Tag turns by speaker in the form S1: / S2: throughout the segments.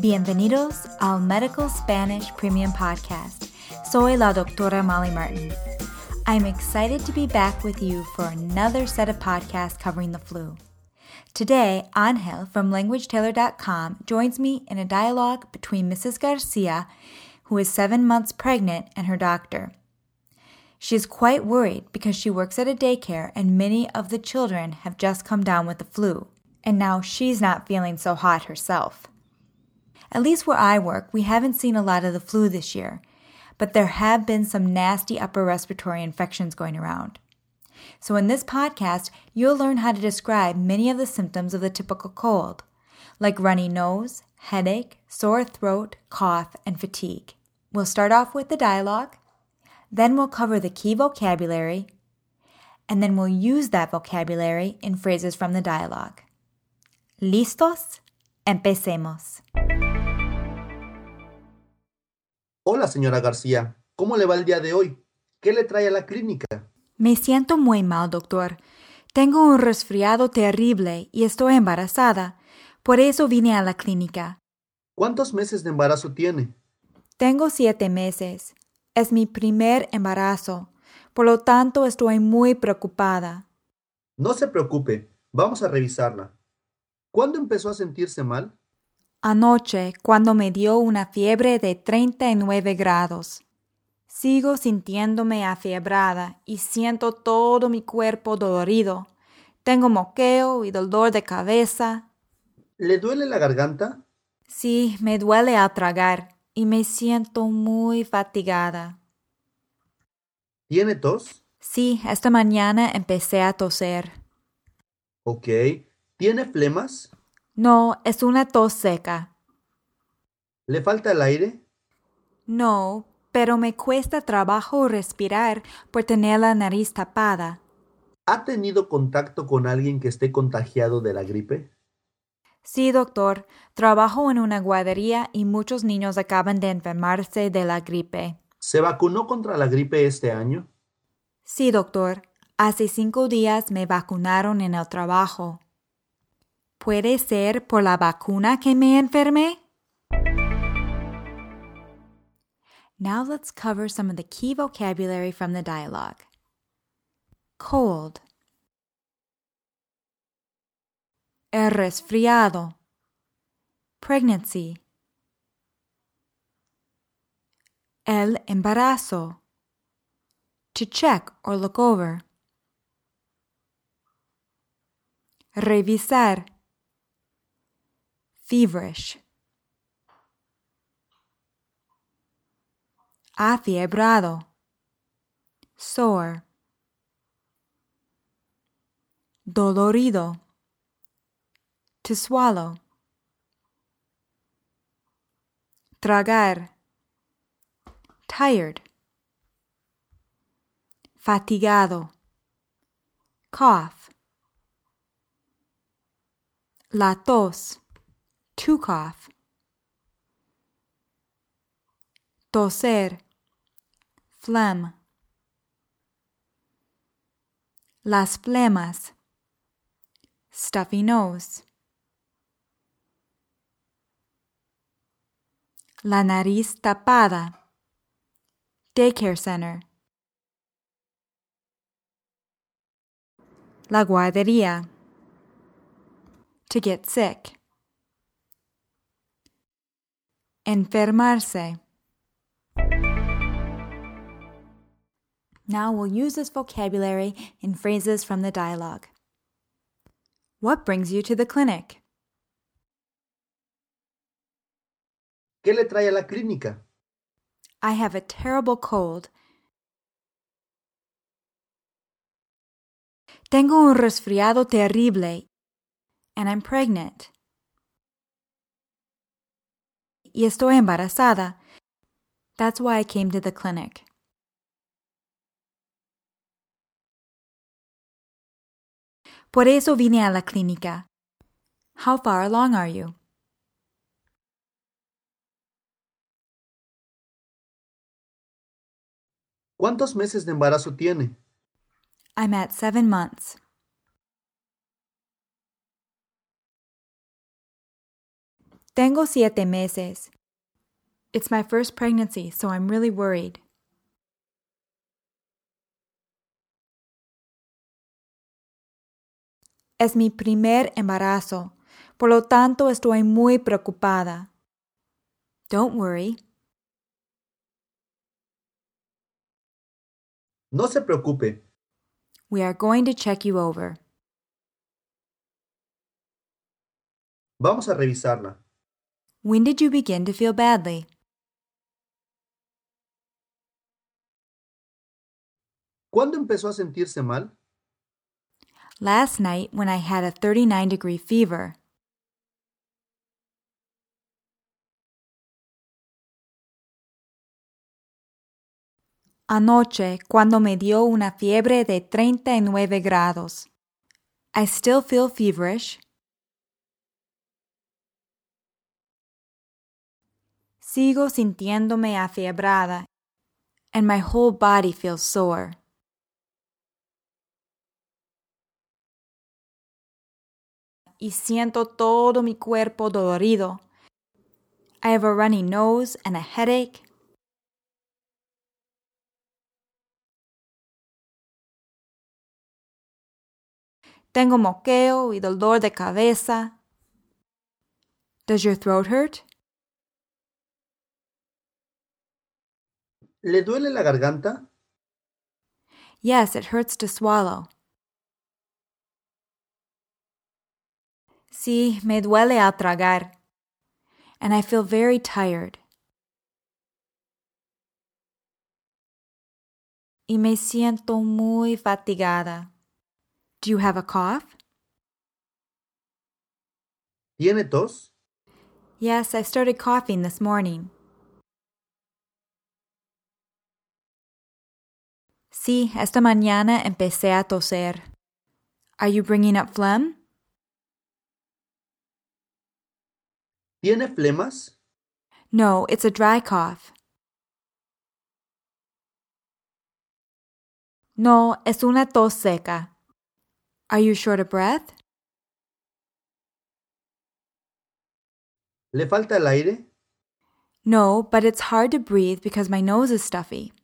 S1: Bienvenidos al Medical Spanish Premium Podcast. Soy la doctora Molly Martin. I'm excited to be back with you for another set of podcasts covering the flu. Today, Angel from LanguageTailor.com joins me in a dialogue between Mrs. Garcia, who is seven months pregnant, and her doctor. She is quite worried because she works at a daycare and many of the children have just come down with the flu, and now she's not feeling so hot herself. At least where I work, we haven't seen a lot of the flu this year, but there have been some nasty upper respiratory infections going around. So, in this podcast, you'll learn how to describe many of the symptoms of the typical cold, like runny nose, headache, sore throat, cough, and fatigue. We'll start off with the dialogue, then we'll cover the key vocabulary, and then we'll use that vocabulary in phrases from the dialogue. ¿Listos? Empecemos.
S2: Hola, señora García. ¿Cómo le va el día de hoy? ¿Qué le trae a la clínica?
S1: Me siento muy mal, doctor. Tengo un resfriado terrible y estoy embarazada. Por eso vine a la clínica.
S2: ¿Cuántos meses de embarazo tiene?
S1: Tengo siete meses. Es mi primer embarazo. Por lo tanto, estoy muy preocupada.
S2: No se preocupe. Vamos a revisarla. ¿Cuándo empezó a sentirse mal?
S1: Anoche, cuando me dio una fiebre de 39 grados. Sigo sintiéndome afiebrada y siento todo mi cuerpo dolorido. Tengo moqueo y dolor de cabeza.
S2: ¿Le duele la garganta?
S1: Sí, me duele al tragar y me siento muy fatigada.
S2: ¿Tiene tos?
S1: Sí, esta mañana empecé a toser.
S2: Ok. ¿Tiene flemas?
S1: No, es una tos seca.
S2: ¿Le falta el aire?
S1: No, pero me cuesta trabajo respirar por tener la nariz tapada.
S2: ¿Ha tenido contacto con alguien que esté contagiado de la gripe?
S1: Sí, doctor. Trabajo en una guardería y muchos niños acaban de enfermarse de la gripe.
S2: ¿Se vacunó contra la gripe este año?
S1: Sí, doctor. Hace cinco días me vacunaron en el trabajo. ¿Puede ser por la vacuna que me enfermé? Now let's cover some of the key vocabulary from the dialogue. Cold. El resfriado. Pregnancy. El embarazo. To check or look over. Revisar. Feverish. Afiebrado. Sore. Dolorido. To swallow. Tragar. Tired. Fatigado. Cough. La tos. To cough. Toser. Phlegm. Las flemas. Stuffy nose. La nariz tapada. Daycare center. La guardería. To get sick. Enfermarse. Now we'll use this vocabulary in phrases from the dialogue. What brings you to the clinic?
S2: ¿Qué le trae a la clínica?
S1: I have a terrible cold. Tengo un resfriado terrible and I'm pregnant. Y estoy embarazada. That's why I came to the clinic. Por eso vine a la clínica. How far along are you?
S2: ¿Cuántos meses de embarazo tiene?
S1: I'm at seven months. Tengo siete meses. It's my first pregnancy, so I'm really worried. Es mi primer embarazo, por lo tanto estoy muy preocupada. Don't worry.
S2: No se preocupe.
S1: We are going to check you over.
S2: Vamos a revisarla.
S1: When did you begin to feel badly?
S2: ¿Cuándo empezó a sentirse mal?
S1: Last night when I had a 39 degree fever. Anoche cuando me dio una fiebre de 39 grados. I still feel feverish. Sigo sintiéndome afiebrada and my whole body feels sore. Y siento todo mi cuerpo dolorido. I have a runny nose and a headache. Tengo moqueo y dolor de cabeza. Does your throat hurt?
S2: ¿Le duele la garganta?
S1: Yes, it hurts to swallow. Sí, me duele al tragar. And I feel very tired. Y me siento muy fatigada. Do you have a cough?
S2: ¿Tiene tos?
S1: Yes, I started coughing this morning. Sí, esta mañana empecé a toser. Are you bringing up phlegm?
S2: ¿Tiene flemas?
S1: No, it's a dry cough. No, es una tos seca. Are you short of breath?
S2: ¿Le falta el aire?
S1: No, but it's hard to breathe because my nose is stuffy.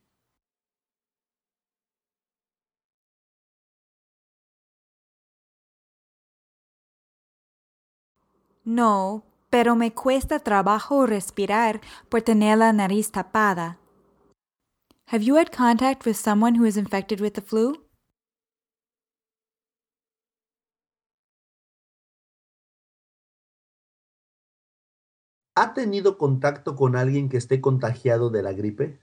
S1: No, pero me cuesta trabajo respirar por tener la nariz tapada. Have you had contact with someone who is infected with the flu?
S2: ¿Ha tenido contacto con alguien que esté contagiado de la gripe?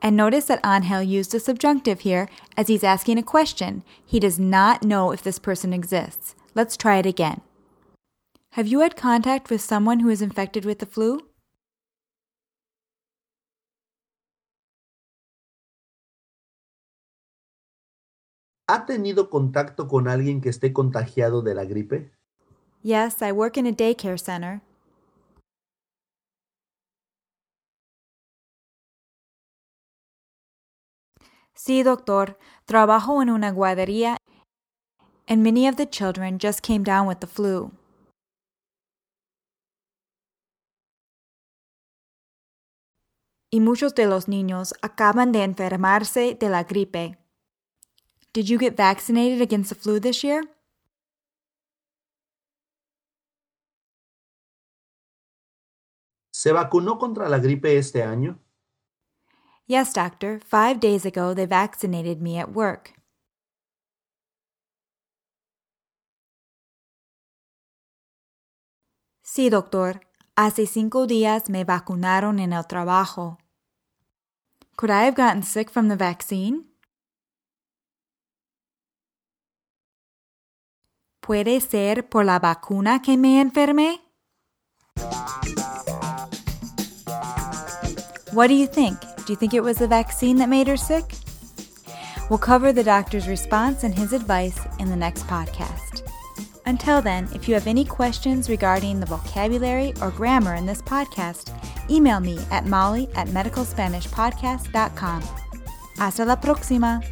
S1: And notice that Angel used a subjunctive here as he's asking a question. He does not know if this person exists. Let's try it again. Have you had contact with someone who is infected with the flu?
S2: ¿Ha tenido contacto con alguien que esté contagiado de la gripe?
S1: Yes, I work in a daycare center. Sí, doctor. Trabajo en una guardería, and many of the children just came down with the flu. Y muchos de los niños acaban de enfermarse de la gripe. Did you get vaccinated against the flu this year?
S2: ¿Se vacunó contra la gripe este año?
S1: Yes, doctor. Five days ago, they vaccinated me at work. Sí, doctor. Hace cinco días me vacunaron en el trabajo. Could I have gotten sick from the vaccine? ¿Puede ser por la vacuna que me enfermé? What do you think? Do you think it was the vaccine that made her sick? We'll cover the doctor's response and his advice in the next podcast. Until then, if you have any questions regarding the vocabulary or grammar in this podcast, email me at molly at medicalspanishpodcast.com. Hasta la próxima!